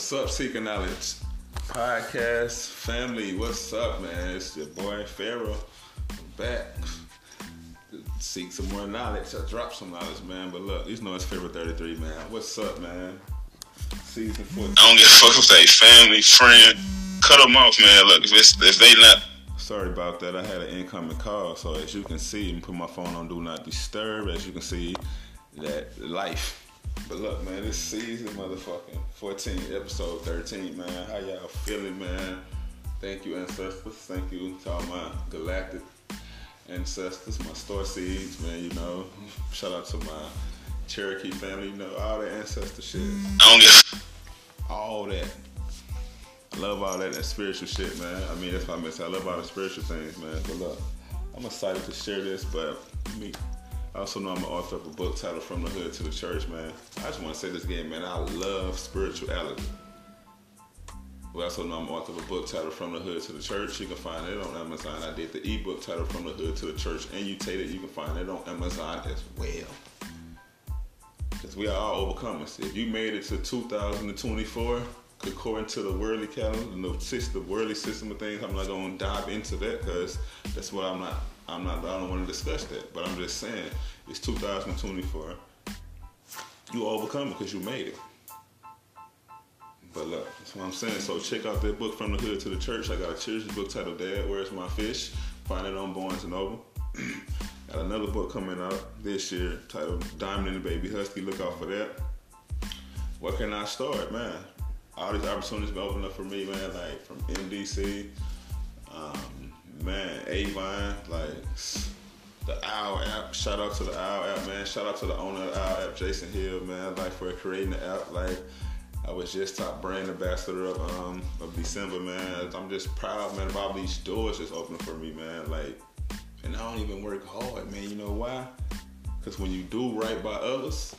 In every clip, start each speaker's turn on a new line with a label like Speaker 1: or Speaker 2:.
Speaker 1: What's up, Seeking Knowledge Podcast family? What's up, man? It's your boy Pharaoh. I'm back. Seek some more knowledge. I dropped some knowledge, man. But look, these know it's Pharaoh 33, man. What's up, man? Season 14.
Speaker 2: I don't give a fuck if they family, friend. Cut them off, man. Look, if it's if they not
Speaker 1: Sorry about that. I had an incoming call, so as you can see, and put my phone on do not disturb. As you can see, that life. But look, man, this season, motherfucking 14, episode 13, man. How y'all feeling, man? Thank you, ancestors. Thank you to all my galactic ancestors, my star seeds, man. You know, shout out to my Cherokee family. You know, all the ancestor shit, all that. I love all that, that spiritual shit, man. I mean, that's what I miss. I love all the spiritual things, man. But look, I'm excited to share this, but me, I also know I'm an author of a book titled From the Hood to the Church, man. I just want to say this again, man. I love spirituality. We also know I'm author of a book titled From the Hood to the Church. You can find it on Amazon. I did the ebook titled From the Hood to the Church, and you take it. You can find it on Amazon as well. Because we are all overcomers. If you made it to 2024, according to the worldly calendar, the the worldly system of things, I'm not going to dive into that because that's what I'm not. I'm not. I don't want to discuss that. But I'm just saying, it's 2024. You overcome it because you made it. But look, that's what I'm saying. So check out that book from the hood to the church. I got a children's book titled "Dad, Where's My Fish?" Find it on Barnes and Noble. got another book coming out this year titled "Diamond and the Baby Husky." Look out for that. Where can I start, man? All these opportunities been opening up for me, man. Like from MDC, um, man, Avon, like the OWL app. Shout out to the OWL app, man. Shout out to the owner of the OWL app, Jason Hill, man. Like for creating the app, like. I was just top brand ambassador of um of December, man. I'm just proud, man, of all these doors just opening for me, man. Like, and I don't even work hard, man. You know why? Because when you do right by others,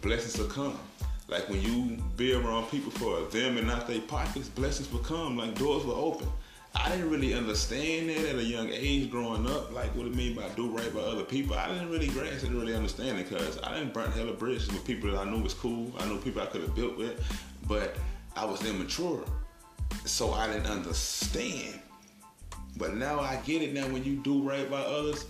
Speaker 1: blessings will come. Like when you be around people for them and not their pockets, blessings will come. Like doors will open. I didn't really understand that at a young age growing up, like what it mean by do right by other people. I didn't really grasp it, really understand it because I didn't burn hella bridges with people that I knew was cool. I knew people I could have built with, but I was immature. So I didn't understand. But now I get it now when you do right by others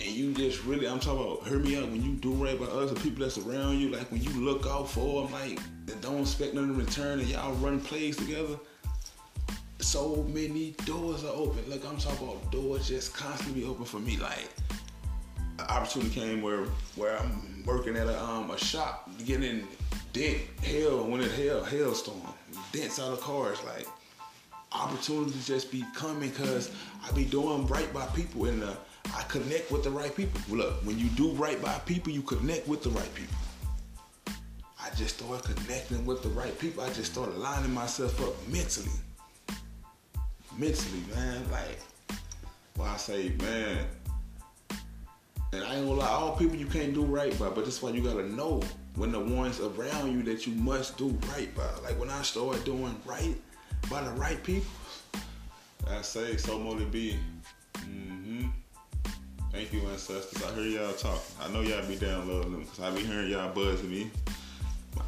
Speaker 1: and you just really, I'm talking about, hear me out, when you do right by others, the people that's around you, like when you look out for them, like, don't expect nothing in return and y'all run plays together, so many doors are open. Like I'm talking about doors just constantly open for me. Like opportunity came where where I'm working at a um a shop getting dent hell when it hell hailstorm dents out of cars like opportunities just be coming because I be doing right by people and uh, I connect with the right people. Look, when you do right by people, you connect with the right people. I just started connecting with the right people. I just started lining myself up mentally mentally, man. Like, well, I say, man, and I ain't gonna lie, all people you can't do right by, but that's why you gotta know when the ones around you that you must do right by. Like when I started doing right by the right people, I say so more to be. Mm-hmm. Thank you, ancestors. I hear y'all talking. I know y'all be downloading them because I be hearing y'all buzzing me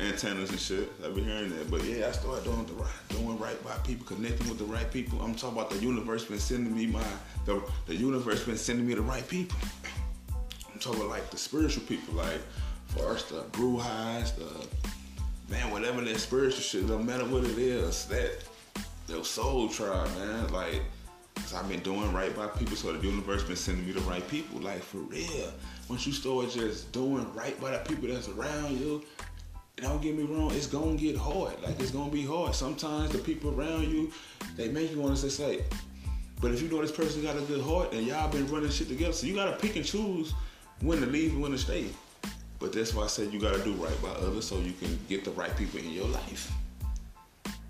Speaker 1: antennas and shit. I be hearing that. But yeah, I started doing the right, doing right by people, connecting with the right people. I'm talking about the universe been sending me my the the universe been sending me the right people. I'm talking about like the spiritual people, like us the brew highs, the man, whatever that spiritual shit, no matter what it is, that their soul tribe, man. Like, cause I've been doing right by people, so the universe been sending me the right people. Like for real. Once you start just doing right by the people that's around you, don't get me wrong, it's gonna get hard. Like it's gonna be hard. Sometimes the people around you, they make you want to say, but if you know this person got a good heart and y'all been running shit together, so you gotta pick and choose when to leave and when to stay. But that's why I said you gotta do right by others so you can get the right people in your life.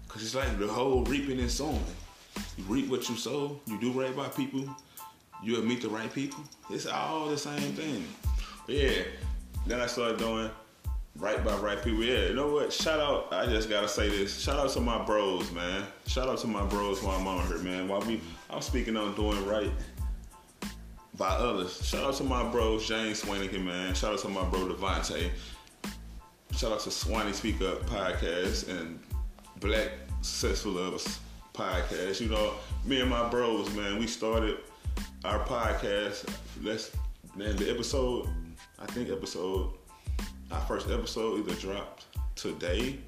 Speaker 1: Cause it's like the whole reaping and sowing. You reap what you sow, you do right by people, you'll meet the right people. It's all the same thing. But yeah, then I started doing right by right people. Yeah, you know what? Shout out. I just gotta say this. Shout out to my bros, man. Shout out to my bros while I'm on here, man. While we, I'm speaking on doing right by others. Shout out to my bro James Swanigan, man. Shout out to my bro Devontae. shout out to Swanee Speak Up podcast and Black Successful Lovers podcast. You know, me and my bros, man, we started our podcast. Let's man, the episode, I think episode, our first episode either dropped today,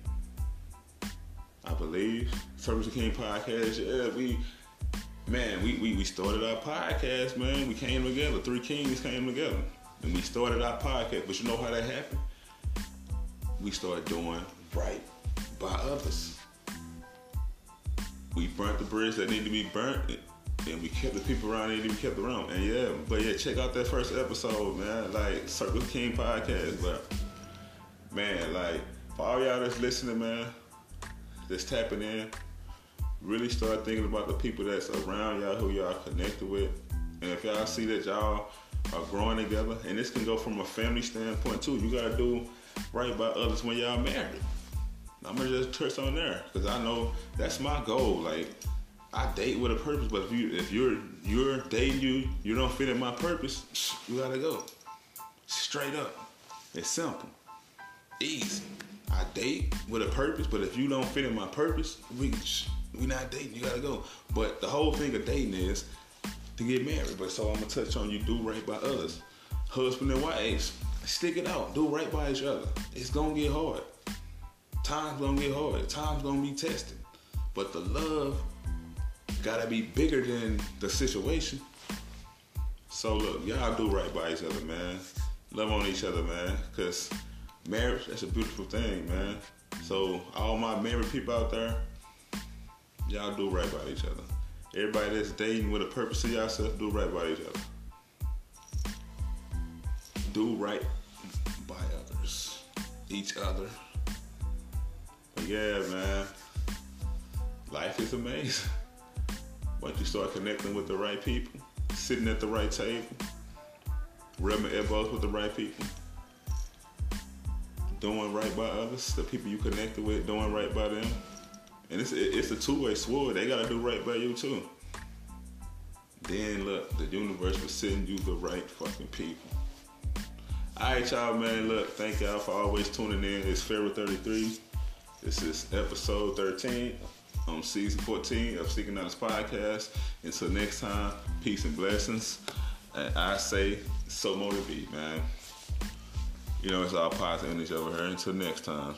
Speaker 1: I believe. Service King podcast. Yeah, we man, we, we we started our podcast, man. We came together. Three kings came together. And we started our podcast. But you know how that happened? We started doing right by others. We burnt the bridge that needed to be burnt and we kept the people around and be kept around. And yeah, but yeah, check out that first episode, man. Like Circle King podcast. But man, like for all y'all that's listening, man, that's tapping in, really start thinking about the people that's around y'all who y'all connected with. And if y'all see that y'all are growing together, and this can go from a family standpoint too, you gotta do right by others when y'all married. I'm gonna just touch on there because I know that's my goal. Like I date with a purpose, but if you if you're you're dating you, you don't fit in my purpose, you gotta go. Straight up. It's simple. Easy. I date with a purpose, but if you don't fit in my purpose, we we not dating. You gotta go. But the whole thing of dating is to get married. But so I'm gonna touch on you do right by others, husband and wives. Stick it out. Do right by each other. It's gonna get hard. Time's gonna get hard. Time's gonna be tested. But the love gotta be bigger than the situation. So look, y'all do right by each other, man. Love on each other, man. Cause marriage, that's a beautiful thing, man. So all my married people out there, y'all do right by each other. Everybody that's dating with a purpose to yourself, do right by each other. Do right by others, each other. But yeah, man, life is amazing. Once you start connecting with the right people, sitting at the right table, rubbing elbows with the right people, doing right by others, the people you connected with, doing right by them. And it's it's a two way sword. They gotta do right by you too. Then look, the universe will send you the right fucking people. Alright, y'all, man. Look, thank y'all for always tuning in. It's Pharaoh 33. This is episode 13 on season 14 of Seeking Knowledge Podcast. Until next time, peace and blessings. And I say, so be, man. You know, it's all positive energy over here. Until next time.